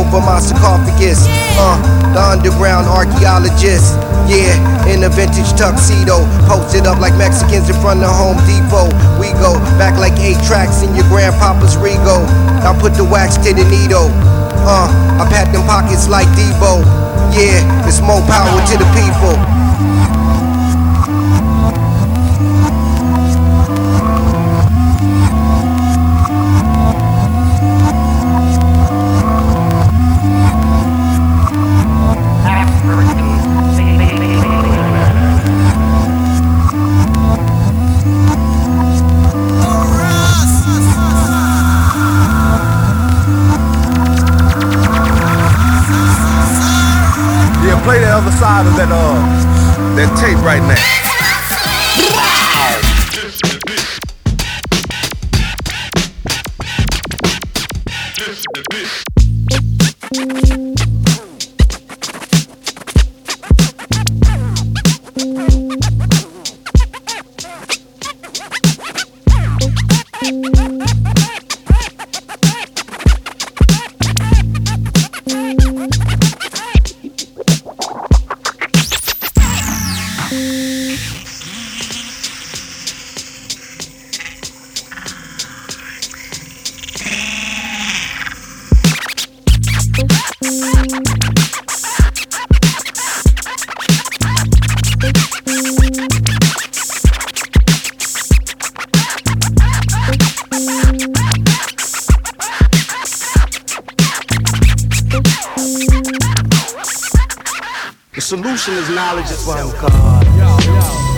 over my sarcophagus. Uh, the underground archaeologist. Yeah, in a vintage tuxedo. Posted up like Mexicans in front of Home Depot. We go back like eight tracks in your grandpapa's Regal. I put the wax to the needle. Uh, I pat them pockets like Debo. Yeah, it's more power to the people. solution is knowledge. That's why I'm.